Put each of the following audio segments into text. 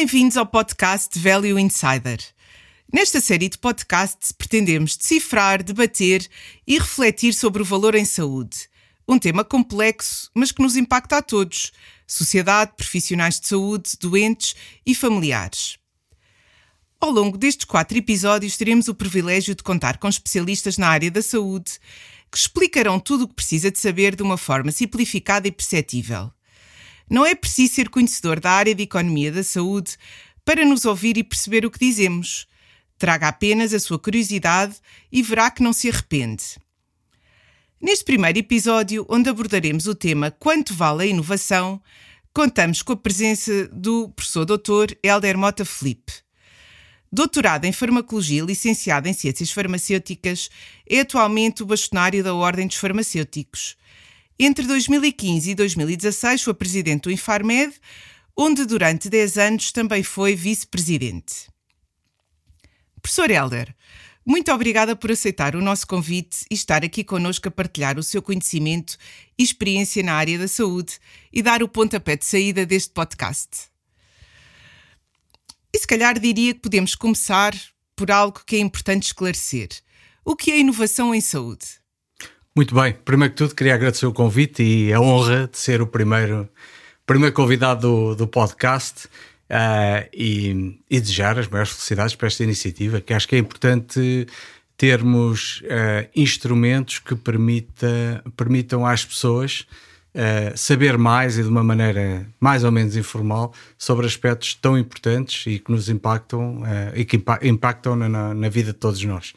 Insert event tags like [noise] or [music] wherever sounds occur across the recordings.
Bem-vindos ao podcast Value Insider. Nesta série de podcasts pretendemos decifrar, debater e refletir sobre o valor em saúde. Um tema complexo, mas que nos impacta a todos: sociedade, profissionais de saúde, doentes e familiares. Ao longo destes quatro episódios, teremos o privilégio de contar com especialistas na área da saúde que explicarão tudo o que precisa de saber de uma forma simplificada e perceptível. Não é preciso ser conhecedor da área de economia da saúde para nos ouvir e perceber o que dizemos. Traga apenas a sua curiosidade e verá que não se arrepende. Neste primeiro episódio, onde abordaremos o tema Quanto vale a inovação, contamos com a presença do professor Dr. Helder Mota Felipe. Doutorado em Farmacologia e licenciado em Ciências Farmacêuticas, é atualmente o bastonário da Ordem dos Farmacêuticos. Entre 2015 e 2016 foi presidente do Infarmed, onde durante 10 anos também foi vice-presidente. Professor Helder, muito obrigada por aceitar o nosso convite e estar aqui connosco a partilhar o seu conhecimento e experiência na área da saúde e dar o pontapé de saída deste podcast. E se calhar diria que podemos começar por algo que é importante esclarecer. O que é inovação em saúde? Muito bem, primeiro que tudo queria agradecer o convite e a honra de ser o primeiro, primeiro convidado do, do podcast uh, e, e, desejar as maiores felicidades para esta iniciativa, que acho que é importante termos uh, instrumentos que permita, permitam às pessoas uh, saber mais e de uma maneira mais ou menos informal sobre aspectos tão importantes e que nos impactam e que impactam na, na, vida de todos nós.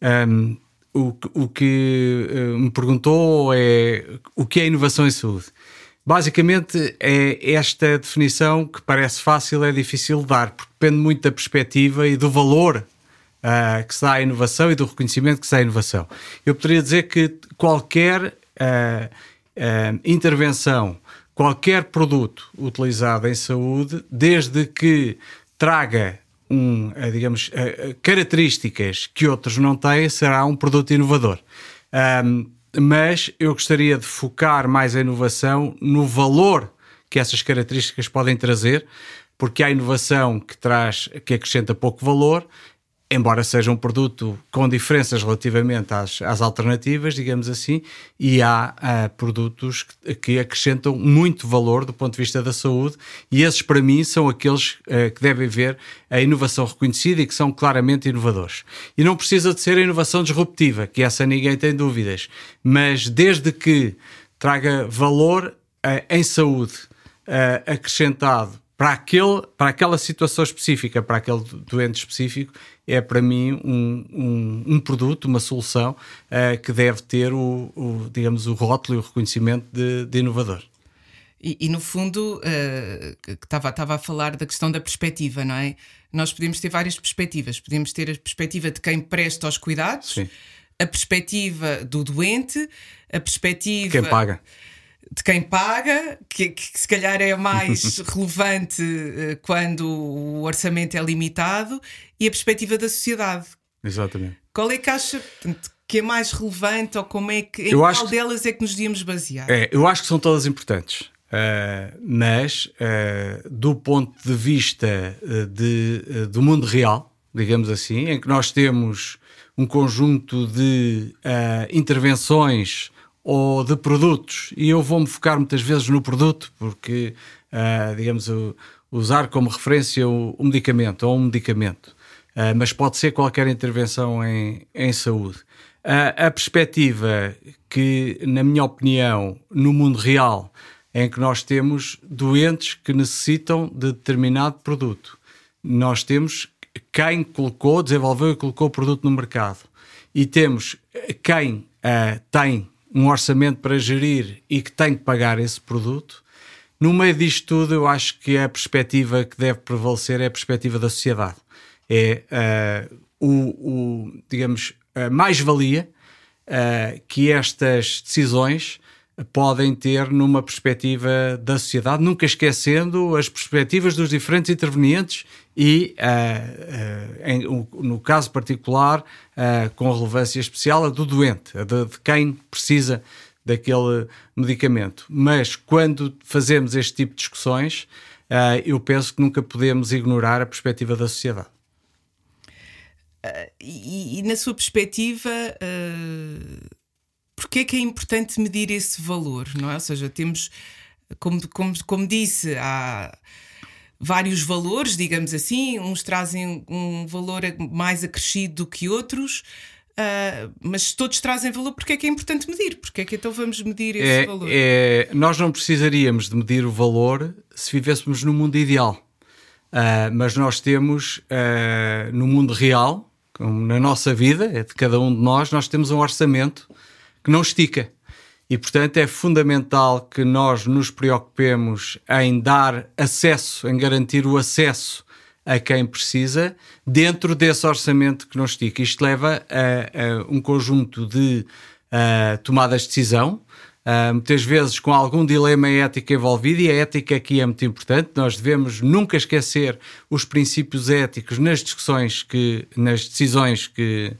Um, o, o que uh, me perguntou é o que é inovação em saúde. Basicamente é esta definição que parece fácil, é difícil de dar, porque depende muito da perspectiva e do valor uh, que se dá à inovação e do reconhecimento que se dá à inovação. Eu poderia dizer que qualquer uh, intervenção, qualquer produto utilizado em saúde, desde que traga um, eh, digamos, eh, eh, características que outros não têm, será um produto inovador. Um, mas eu gostaria de focar mais a inovação no valor que essas características podem trazer, porque há inovação que traz, que acrescenta pouco valor embora seja um produto com diferenças relativamente às, às alternativas, digamos assim, e há uh, produtos que, que, acrescentam muito valor do ponto de vista da saúde, e esses, para mim, são aqueles uh, que devem ver a inovação reconhecida e que são claramente inovadores. E não precisa de ser a inovação disruptiva, que essa ninguém tem dúvidas, mas desde que traga valor uh, em saúde acrescentado para, aquele, para aquela situação específica, para aquele doente específico, é para mim um, um, um produto, uma solução uh, que deve ter o, o, digamos, o rótulo e o reconhecimento de, de inovador. E, e, no fundo, estava uh, a falar da questão da perspectiva, não é? Nós podemos ter várias perspectivas. Podemos ter a perspectiva de quem presta os cuidados, Sim. a perspectiva do doente, a perspectiva. Quem paga de quem paga, que, que, se calhar é mais [laughs] relevante uh, quando o orçamento é limitado, e a perspectiva da sociedade. Exatamente. Qual é que acha que é mais relevante ou como é que, em eu qual delas é que nos devíamos basear? É, eu acho que são todas importantes. Uh, mas uh, do ponto de vista de, do mundo real, digamos assim, em que nós temos um conjunto de intervenções ou de produtos, e eu vou-me focar muitas vezes no produto, porque, uh, digamos, o, usar como referência o, o, medicamento ou um medicamento, uh, mas pode ser qualquer intervenção em, em saúde. Uh, a perspectiva que, na minha opinião, no mundo real, em que nós temos doentes que necessitam de determinado produto, nós temos quem colocou, desenvolveu e colocou o produto no mercado, e temos quem tem um orçamento para gerir e que tem que pagar esse produto. No meio disto tudo, eu acho que a perspectiva que deve prevalecer é a perspectiva da sociedade. É uh, o, o, digamos, a mais-valia uh, que estas decisões podem ter numa perspectiva da sociedade, nunca esquecendo as perspectivas dos diferentes intervenientes e, uh, uh, em, no caso particular, uh, com relevância especial, a do doente, a de, de, quem precisa daquele medicamento. Mas quando fazemos este tipo de discussões, eu penso que nunca podemos ignorar a perspectiva da sociedade. E, e, na sua perspectiva, porquê é que é importante medir esse valor? Não é? Ou seja, temos, como, como, como disse, há vários valores, digamos assim, uns trazem um valor mais acrescido do que outros. Uh, mas todos trazem valor, porque é que é importante medir? Porque é que então vamos medir esse é, valor? É, nós não precisaríamos de medir o valor se vivêssemos no mundo ideal. Uh, mas nós temos uh, no mundo real, na nossa vida, é de cada um de nós, nós temos um orçamento que não estica. E, portanto, é fundamental que nós nos preocupemos em dar acesso, em garantir o acesso a quem precisa, dentro desse orçamento que não estica. Isto leva a, a um conjunto de tomadas de decisão, uh, muitas vezes com algum dilema ético envolvido, e a ética aqui é muito importante. Nós devemos nunca esquecer os princípios éticos nas discussões que, nas decisões que,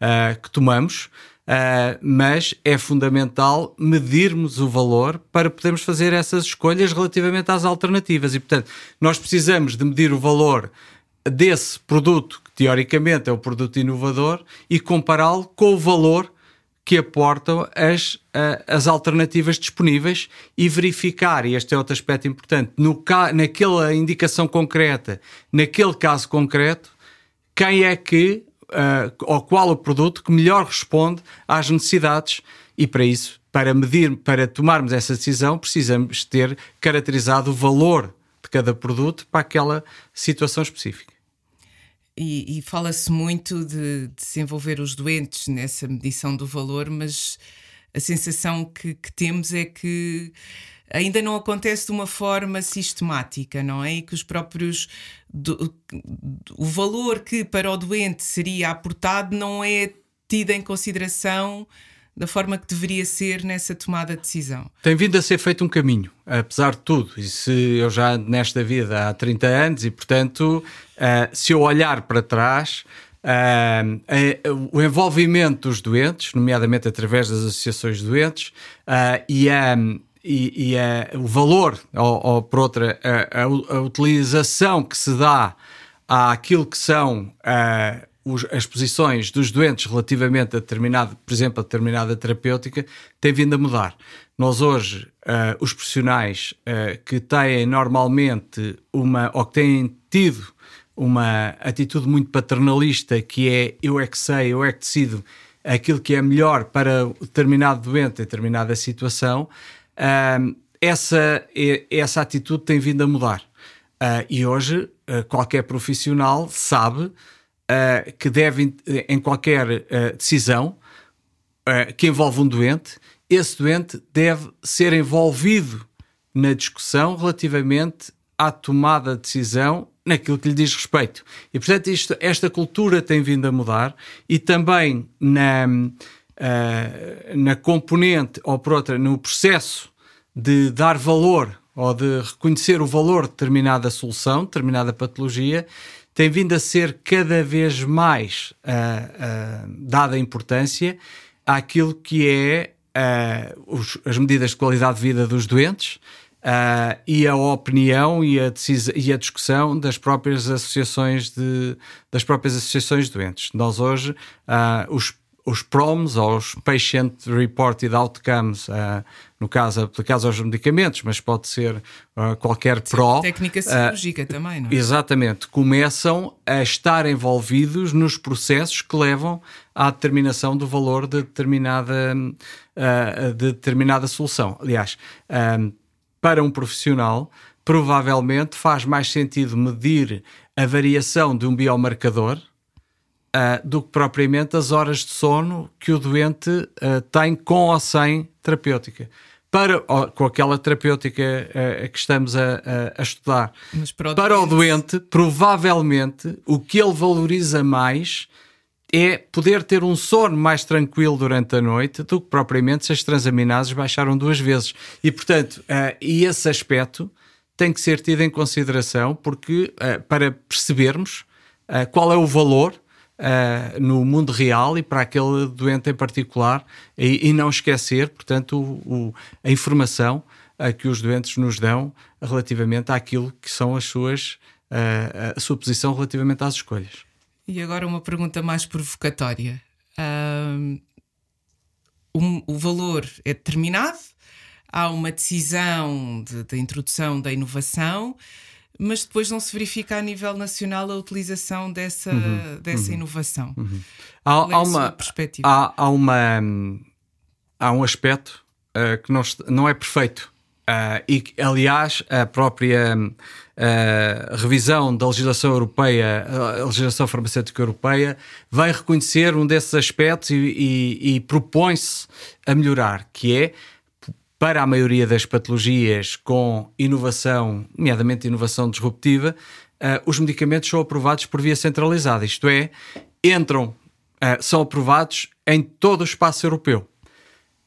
uh, que tomamos. Uh, mas é fundamental medirmos o valor para podermos fazer essas escolhas relativamente às alternativas. E, portanto, nós precisamos de medir o valor desse produto, que teoricamente é o produto inovador, e compará-lo com o valor que aportam as, as alternativas disponíveis e verificar, e este é outro aspecto importante, no, naquela indicação concreta, naquele caso concreto, quem é que uh, ou qual o produto que melhor responde às necessidades e para isso, para medir, para tomarmos essa decisão, precisamos ter caracterizado o valor de cada produto para aquela situação específica. E, e fala-se muito de, de desenvolver os doentes nessa medição do valor, mas a sensação que, que temos é que ainda não acontece de uma forma sistemática, não é? E que os próprios. Do, o valor que para o doente seria aportado não é tido em consideração da forma que deveria ser nessa tomada de decisão. Tem vindo a ser feito um caminho, apesar de tudo. E se eu já ando nesta vida há 30 anos e, portanto, uh, se eu olhar para trás, uh, uh, o envolvimento dos doentes, nomeadamente através das associações de doentes, e a e, e a, o valor, ou, ou por outra, a, a, utilização que se dá àquilo que são uh, os, as posições dos doentes relativamente a determinado, por exemplo, a determinada terapêutica, tem vindo a mudar. Nós hoje, uh, os profissionais uh, que têm normalmente uma, ou que têm tido uma atitude muito paternalista, que é eu é que sei, eu é que decido aquilo que é melhor para determinado doente, determinada situação, essa, essa atitude tem vindo a mudar. Uh, e hoje uh, qualquer profissional sabe uh, que deve, em qualquer decisão que envolve um doente, esse doente deve ser envolvido na discussão relativamente à tomada de decisão naquilo que lhe diz respeito. E, portanto, isto, esta cultura tem vindo a mudar e também na, uh, na componente, ou por outra, no processo de dar valor ou de reconhecer o valor de determinada solução, determinada patologia, tem vindo a ser cada vez mais uh, uh, dada importância àquilo que é uh, os, as medidas de qualidade de vida dos doentes e a opinião e a, e a, discussão das próprias associações de das próprias associações doentes. Nós hoje os os PROMs, ou os Patient Reported Outcomes, uh, no caso aplicados aos medicamentos, mas pode ser uh, qualquer PRO. Técnica cirúrgica uh, também, não é? Exatamente. Começam a estar envolvidos nos processos que levam à determinação do valor de determinada, de determinada solução. Aliás, para um profissional, provavelmente faz mais sentido medir a variação de um biomarcador uh, do que propriamente as horas de sono que o doente uh, tem com ou sem terapêutica. Para, com aquela terapêutica uh, que estamos a, a, a estudar. para, o, para o doente, provavelmente, o que ele valoriza mais é poder ter um sono mais tranquilo durante a noite do que propriamente se as transaminases baixaram duas vezes. E, portanto, uh, e esse aspecto tem que ser tido em consideração porque, uh, para percebermos uh, qual é o valor uh, no mundo real e para aquele doente em particular e, e não esquecer, portanto, o, o, a informação uh, que os doentes nos dão relativamente àquilo que são as suas, uh, a sua posição relativamente às escolhas. E agora uma pergunta mais provocatória. Um, o valor é determinado, há uma decisão de, de introdução da inovação, mas depois não se verifica a nível nacional a utilização dessa, uhum, dessa uhum, inovação. Uhum. Há, há, uma, perspectiva? Há, há, uma, há um aspecto uh, que não, não é perfeito. Uh, e, aliás, a própria uh, revisão da legislação europeia, a legislação farmacêutica europeia, vai reconhecer um desses aspectos e, e, e propõe-se a melhorar, que é para a maioria das patologias com inovação, nomeadamente inovação disruptiva, uh, os medicamentos são aprovados por via centralizada, isto é, entram, são aprovados em todo o espaço europeu.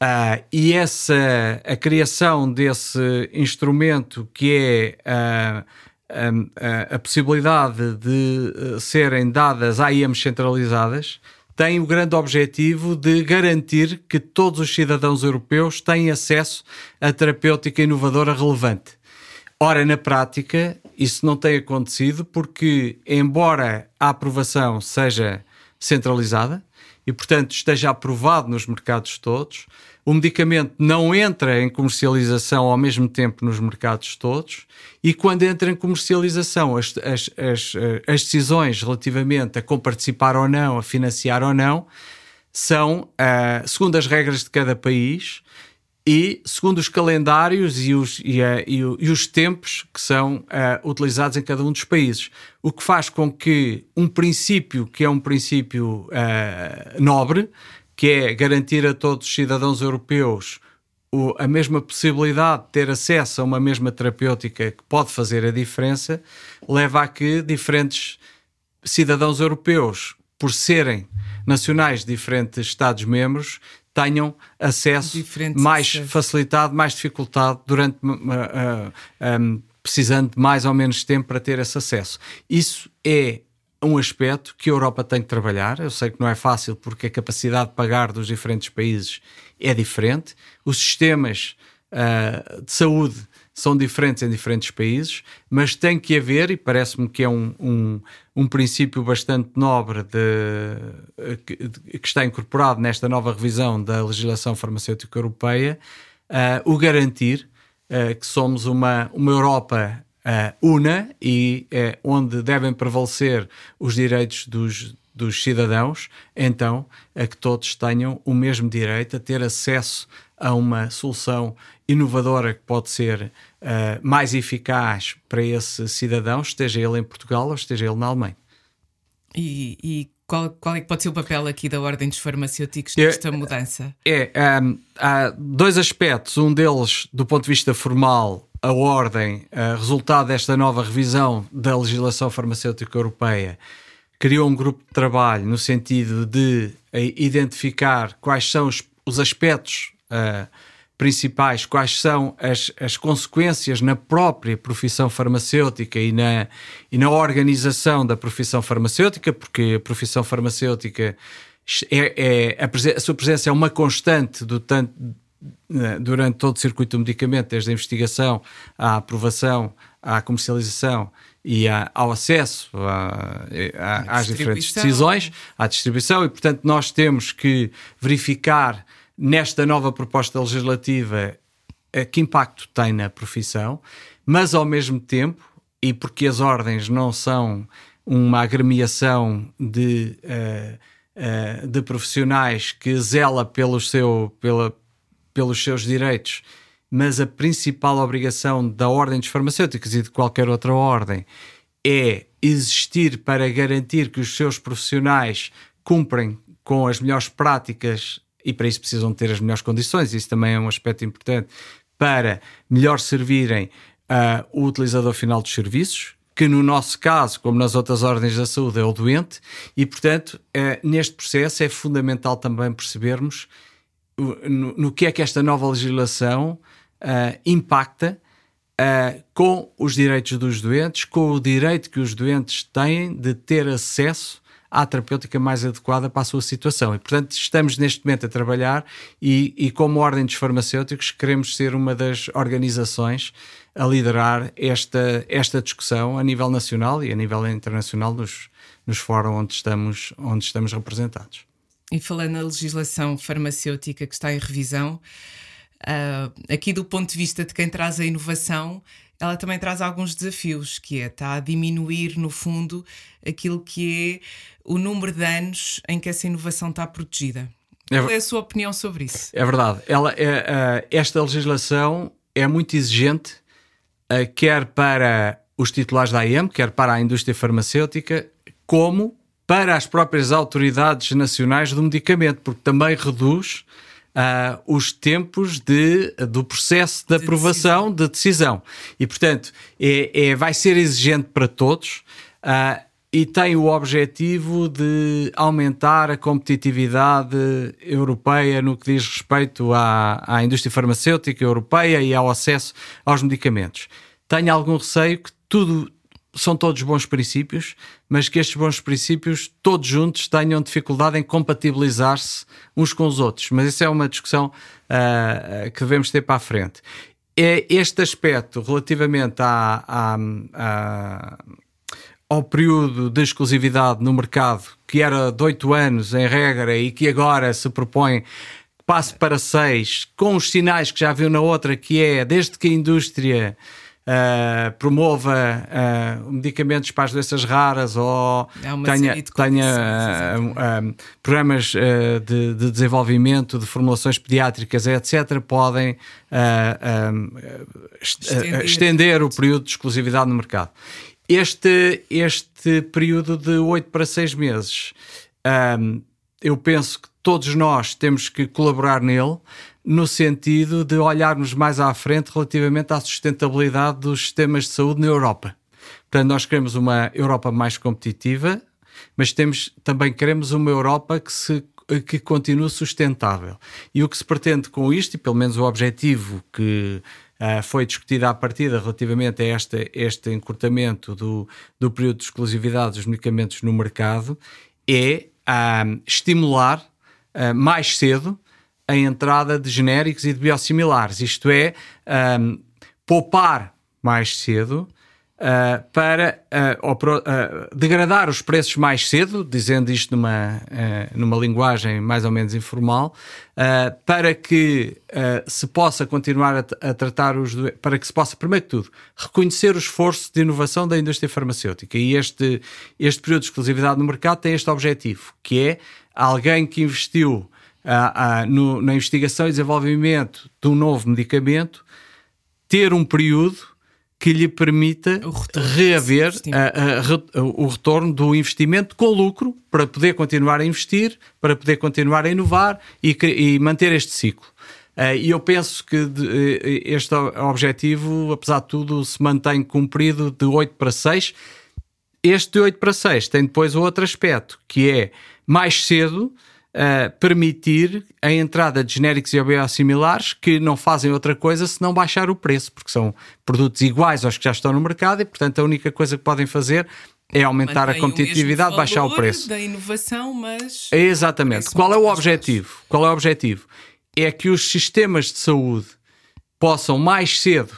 Uh, e essa, a criação desse instrumento que é uh, a, possibilidade de uh, serem dadas AIMs centralizadas tem o grande objetivo de garantir que todos os cidadãos europeus têm acesso a terapêutica inovadora relevante. Ora, na prática, isso não tem acontecido porque, embora a aprovação seja centralizada e, portanto, esteja aprovado nos mercados todos, o medicamento não entra em comercialização ao mesmo tempo nos mercados todos, e quando entra em comercialização, as, as, as, as decisões relativamente a comparticipar ou não, a financiar ou não, são uh, segundo as regras de cada país e segundo os calendários e os, e, a, e, e os tempos que são uh, utilizados em cada um dos países. O que faz com que um princípio, que é um princípio uh, nobre, que é garantir a todos os cidadãos europeus o, a mesma possibilidade de ter acesso a uma mesma terapêutica que pode fazer a diferença, leva a que diferentes cidadãos europeus, por serem nacionais de diferentes Estados-membros, tenham acesso Diferentes mais facilitado, mais dificultado, durante uh, uh, um, precisando de mais ou menos tempo para ter esse acesso. Isso é um aspecto que a Europa tem que trabalhar. Eu sei que não é fácil porque a capacidade de pagar dos diferentes países é diferente, os sistemas uh, de saúde são diferentes em diferentes países, mas tem que haver, e parece-me que é um, um, um, princípio bastante nobre de, que, que, está incorporado nesta nova revisão da legislação farmacêutica europeia, uh, o garantir uh, que somos uma, uma Europa uh, una e uh, onde devem prevalecer os direitos dos, dos cidadãos, então a que todos tenham o mesmo direito a ter acesso a uma solução inovadora que pode ser uh, mais eficaz para esse cidadão, esteja ele em Portugal ou esteja ele na Alemanha. E, e qual, qual, é que pode ser o papel aqui da Ordem dos Farmacêuticos nesta é, mudança? É, um, há dois aspectos. Um deles, do ponto de vista formal, a ordem, a resultado desta nova revisão da legislação farmacêutica europeia, criou um grupo de trabalho no sentido de eh, identificar quais são os, os aspectos uh, principais, quais são as, as consequências na própria profissão farmacêutica e na, e na organização da profissão farmacêutica, porque a profissão farmacêutica é, é a, a, sua presença é uma constante do tanto durante todo o circuito do medicamento, desde a investigação à aprovação, à comercialização e ao acesso a, a, às diferentes decisões, à distribuição, e portanto nós temos que verificar nesta nova proposta legislativa eh, que impacto tem na profissão, mas ao mesmo tempo, e porque as ordens não são uma agremiação de, uh, uh, de profissionais que zela pelo seu, pela, pelos seus direitos, mas a principal obrigação da ordem dos farmacêuticos e de qualquer outra ordem é existir para garantir que os seus profissionais cumprem com as melhores práticas e para isso precisam ter as melhores condições, isso também é um aspecto importante para melhor servirem uh, o utilizador final dos serviços, que no nosso caso, como nas outras ordens da saúde, é o doente, e portanto, uh, neste processo é fundamental também percebermos no, no, que é que esta nova legislação uh, impacta uh, com os direitos dos doentes, com o direito que os doentes têm de ter acesso à terapêutica mais adequada para a sua situação. E, portanto, estamos neste momento a trabalhar e, e como Ordem dos Farmacêuticos, queremos ser uma das organizações a liderar esta, esta discussão a nível nacional e a nível internacional nos, nos fóruns onde estamos, onde estamos representados. E falando na legislação farmacêutica que está em revisão, uh, aqui do ponto de vista de quem traz a inovação, ela também traz alguns desafios, que é está a diminuir, no fundo, aquilo que é o número de anos em que essa inovação está protegida. É, Qual é a sua opinião sobre isso? É verdade. Ela, é, uh, esta legislação é muito exigente, uh, quer para os titulares da AEM, quer para a indústria farmacêutica, como para as próprias autoridades nacionais do medicamento, porque também reduz uh, os tempos de, do processo de, de aprovação, decisão. de decisão. E, portanto, é, é, vai ser exigente para todos. Uh, e tem o objetivo de aumentar a competitividade europeia no que diz respeito à, à indústria farmacêutica europeia e ao acesso aos medicamentos. Tenho algum receio que tudo, são todos bons princípios, mas que estes bons princípios, todos juntos, tenham dificuldade em compatibilizar-se uns com os outros. Mas isso é uma discussão uh, que devemos ter para a frente. É este aspecto relativamente à, à, à, ao período de exclusividade no mercado, que era de 8 anos em regra e que agora se propõe passe para 6, com os sinais que já viu na outra, que é desde que a indústria uh, promova uh, medicamentos para as doenças raras ou é tenha, de tenha uh, programas de, de, desenvolvimento de formulações pediátricas, etc., podem estender, estender o período de exclusividade no mercado. Este, este período de 8 para 6 meses, um, eu penso que todos nós temos que colaborar nele, no sentido de olharmos mais à frente relativamente à sustentabilidade dos sistemas de saúde na Europa. Portanto, nós queremos uma Europa mais competitiva, mas temos, também queremos uma Europa que se que continue sustentável. E o que se pretende com isto, e pelo menos o objetivo que uh, foi discutido à partida relativamente a este, este encurtamento do, do período de exclusividade dos medicamentos no mercado, é uh, estimular uh, mais cedo a entrada de genéricos e de biosimilares, isto é, um, poupar mais cedo uh, para uh, uh, degradar os preços mais cedo, dizendo isto numa, numa linguagem mais ou menos informal, para que se possa continuar a, a tratar os para que se possa, primeiro que tudo, reconhecer o esforço de inovação da indústria farmacêutica. E este, este período de exclusividade no mercado tem este objetivo, que é alguém que investiu ah, ah, no, na investigação e desenvolvimento de um novo medicamento, ter um período que lhe permita reaver a, a, a, o retorno do investimento com lucro para poder continuar a investir, para poder continuar a inovar e, e manter este ciclo. E eu penso que eh, este objetivo, apesar de tudo, se mantém cumprido de 8 para 6. Este de 8 para 6 tem depois outro aspecto, que é mais cedo uh, permitir a entrada de genéricos e biosimilares que não fazem outra coisa senão baixar o preço, porque são produtos iguais aos que já estão no mercado e, portanto, a única coisa que podem fazer é aumentar Mantém a competitividade, baixar o preço. da inovação, mas exatamente. Qual é o objetivo? Qual é o objetivo? É que os sistemas de saúde possam mais cedo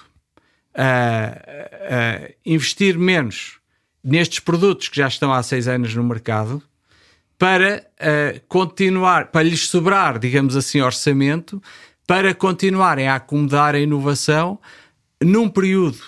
uh, uh, investir menos nestes produtos que já estão há seis anos no mercado para uh, continuar, para lhes sobrar, digamos assim, orçamento, para continuarem a acomodar a inovação num período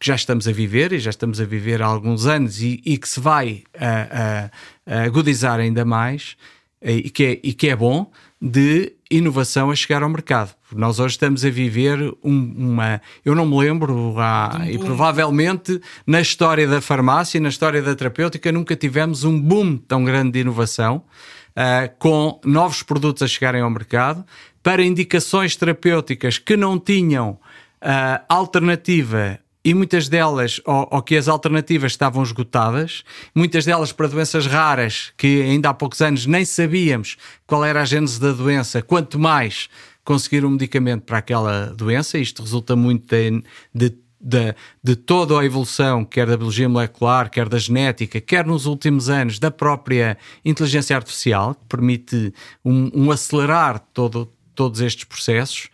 que já estamos a viver, e já estamos a viver há alguns anos, e, e que se vai uh, uh, agudizar ainda mais, e que, é, e que é bom, de inovação a chegar ao mercado. Nós hoje estamos a viver um, uma. Eu não me lembro, há, um e provavelmente na história da farmácia, na história da terapêutica, nunca tivemos um boom tão grande de inovação, uh, com novos produtos a chegarem ao mercado, para indicações terapêuticas que não tinham uh, alternativa e muitas delas, ou, ou, que as alternativas estavam esgotadas, muitas delas para doenças raras, que ainda há poucos anos nem sabíamos qual era a gênese da doença, quanto mais conseguir um medicamento para aquela doença. Isto resulta muito de, de de, de toda a evolução, quer da biologia molecular, quer da genética, quer nos últimos anos da própria inteligência artificial, que permite um, um acelerar todo, todos estes processos.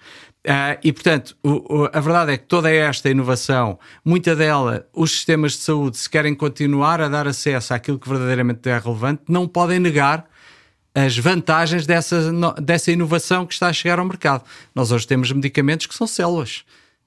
Uh, e, portanto, o, o, a verdade é que toda esta inovação, muita dela, os sistemas de saúde, se querem continuar a dar acesso àquilo que verdadeiramente é relevante, não podem negar as vantagens dessa, dessa inovação que está a chegar ao mercado. Nós hoje temos medicamentos que são células,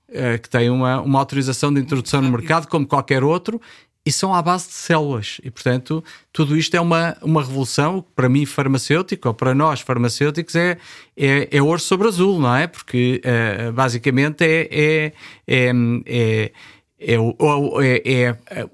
uh, que têm uma, uma autorização de introdução no mercado, como qualquer outro, e são à base de células. E, portanto, tudo isto é uma, uma revolução, para mim, farmacêutico, ou para nós, farmacêuticos, é, é, é ouro sobre azul, não é? Porque, uh, basicamente, é, é, é, é, é, é, é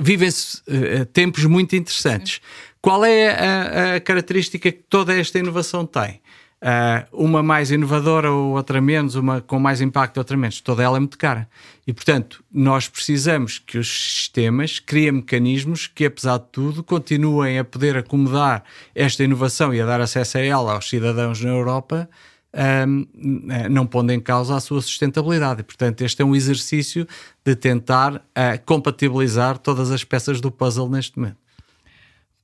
vivem-se uh, tempos muito interessantes. Sim. Qual é a, a, característica que toda esta inovação tem? Uh, uma mais inovadora ou outra menos, uma com mais impacto, outra menos. Toda ela é muito cara. E, portanto, nós precisamos que os sistemas criem mecanismos que, apesar de tudo, continuem a poder acomodar esta inovação e a dar acesso a ela aos cidadãos na Europa, um, não pondo em causa a sua sustentabilidade. E, portanto, este é um exercício de tentar uh, compatibilizar todas as peças do puzzle neste momento.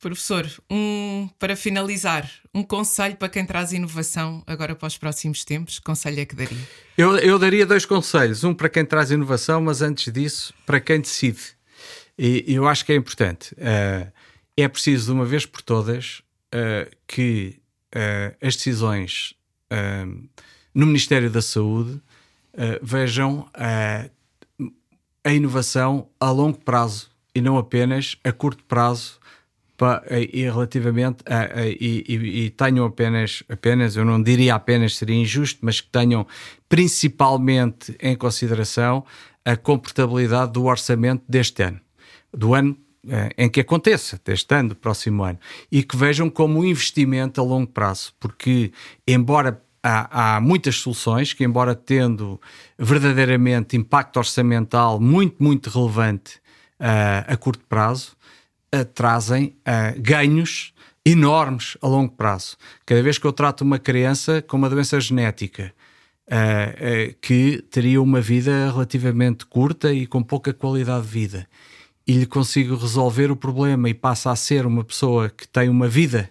Professor, um, para finalizar, um conselho para quem traz inovação agora para os próximos tempos, conselho é que daria? Eu, eu daria dois conselhos, um para quem traz inovação, mas antes disso, para quem decide. E eu acho que é importante. Uh, é preciso, de uma vez por todas, uh, que uh, as decisões no Ministério da Saúde vejam a inovação a longo prazo e não apenas a curto prazo e relativamente a, a, e, e, e, tenham apenas, apenas, eu não diria apenas, seria injusto, mas que tenham principalmente em consideração a comportabilidade do orçamento deste ano, do ano eh, em que aconteça, deste ano, do próximo ano, e que vejam como um investimento a longo prazo, porque embora há, há muitas soluções que, embora tendo verdadeiramente impacto orçamental muito, muito relevante uh, a curto prazo, uh, trazem uh, ganhos enormes a longo prazo. Cada vez que eu trato uma criança com uma doença genética uh, que teria uma vida relativamente curta e com pouca qualidade de vida, e lhe consigo resolver o problema e passa a ser uma pessoa que tem uma vida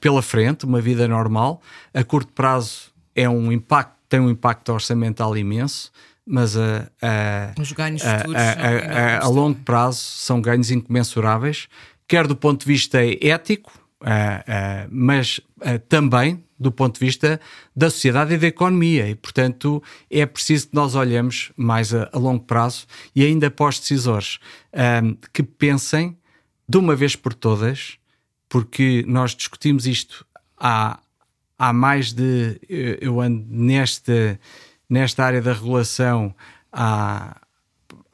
pela frente, uma vida normal, a curto prazo é um impacto, tem um impacto orçamental imenso mas a, a, os ganhos futuros a, a, a, longo prazo são ganhos incomensuráveis, quer do ponto de vista ético, mas também do ponto de vista da sociedade e da economia. E, portanto, é preciso que nós olhemos mais a, longo prazo e ainda para os decisores que pensem de uma vez por todas, porque nós discutimos isto há, há mais de. Eu ando nesta nesta área da regulação há,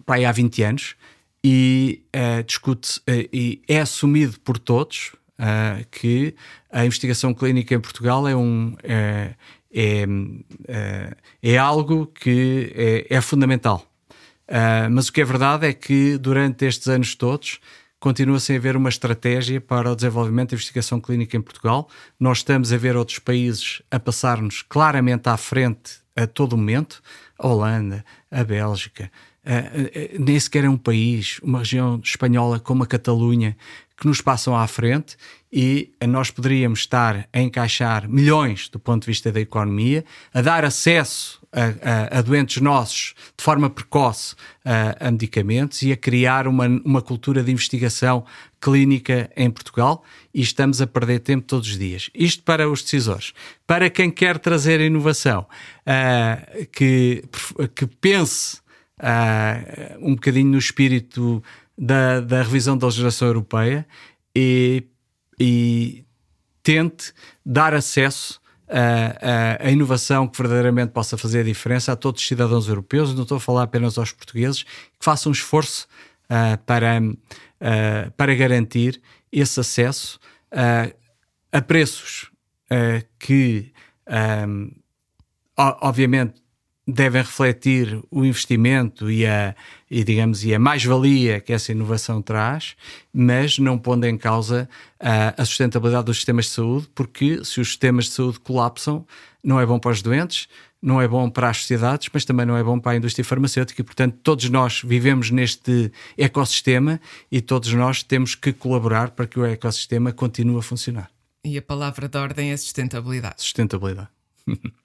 para aí há 20 anos e uh, discute uh, e é assumido por todos uh, que a investigação clínica em Portugal é um é, é algo que é, é fundamental. mas o que é verdade é que durante estes anos todos continua sem haver uma estratégia para o desenvolvimento da investigação clínica em Portugal. Nós estamos a ver outros países a passar-nos claramente à frente a todo momento, a Holanda, a Bélgica, nem sequer é um país, uma região espanhola como a Catalunha, que nos passam à frente e nós poderíamos estar a encaixar milhões do ponto de vista da economia, a dar acesso a, a, a doentes nossos de forma precoce a, a, medicamentos e a criar uma, uma cultura de investigação clínica em Portugal e estamos a perder tempo todos os dias. Isto para os decisores. Para quem quer trazer inovação, uh, que, que pense uh, um bocadinho no espírito da, da revisão da legislação europeia e, e tente dar acesso a, a, inovação que verdadeiramente possa fazer a diferença a todos os cidadãos europeus, não estou a falar apenas aos portugueses, que façam um esforço uh, para, uh, para garantir esse acesso uh, a preços que, um, obviamente, devem refletir o investimento e a, e, digamos, e a mais-valia que essa inovação traz, mas não pondo em causa a, a sustentabilidade dos sistemas de saúde, porque se os sistemas de saúde colapsam, não é bom para os doentes, não é bom para as sociedades, mas também não é bom para a indústria farmacêutica e, portanto, todos nós vivemos neste ecossistema e todos nós temos que colaborar para que o ecossistema continue a funcionar. E a palavra de ordem é sustentabilidade. Sustentabilidade. [laughs]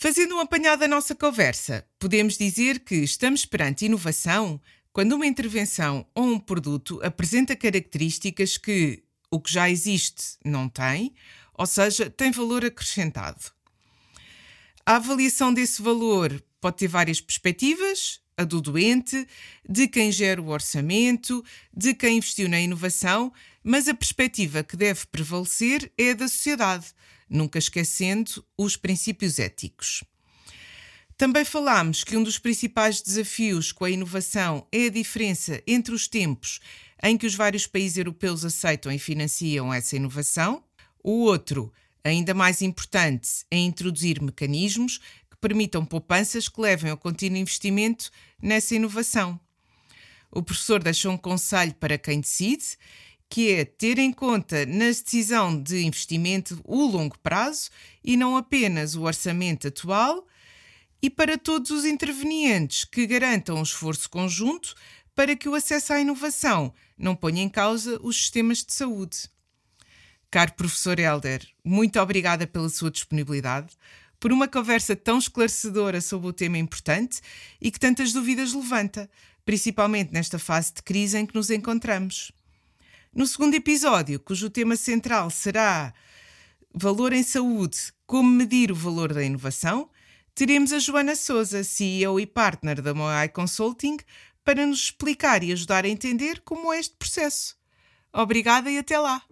Fazendo um apanhado da nossa conversa, podemos dizer que estamos perante inovação quando uma intervenção ou um produto apresenta características que o que já existe não tem, ou seja, tem valor acrescentado. A avaliação desse valor pode ter várias perspectivas: a do doente, de quem gera o orçamento, de quem investiu na inovação, mas a perspectiva que deve prevalecer é a da sociedade, nunca esquecendo os princípios éticos. Também falámos que um dos principais desafios com a inovação é a diferença entre os tempos em que os vários países europeus aceitam e financiam essa inovação. O outro, Ainda mais importante é introduzir mecanismos que permitam poupanças que levem ao contínuo investimento nessa inovação. O professor deixou um conselho para quem decide, que é ter em conta na decisão de investimento o longo prazo e não apenas o orçamento atual, e para todos os intervenientes que garantam um esforço conjunto para que o acesso à inovação não ponha em causa os sistemas de saúde. Caro professor Helder, muito obrigada pela sua disponibilidade, por uma conversa tão esclarecedora sobre o tema importante e que tantas dúvidas levanta, principalmente nesta fase de crise em que nos encontramos. No segundo episódio, cujo tema central será Valor em Saúde, como medir o valor da inovação, teremos a Joana Souza, CEO e partner da Moai Consulting, para nos explicar e ajudar a entender como é este processo. Obrigada e até lá!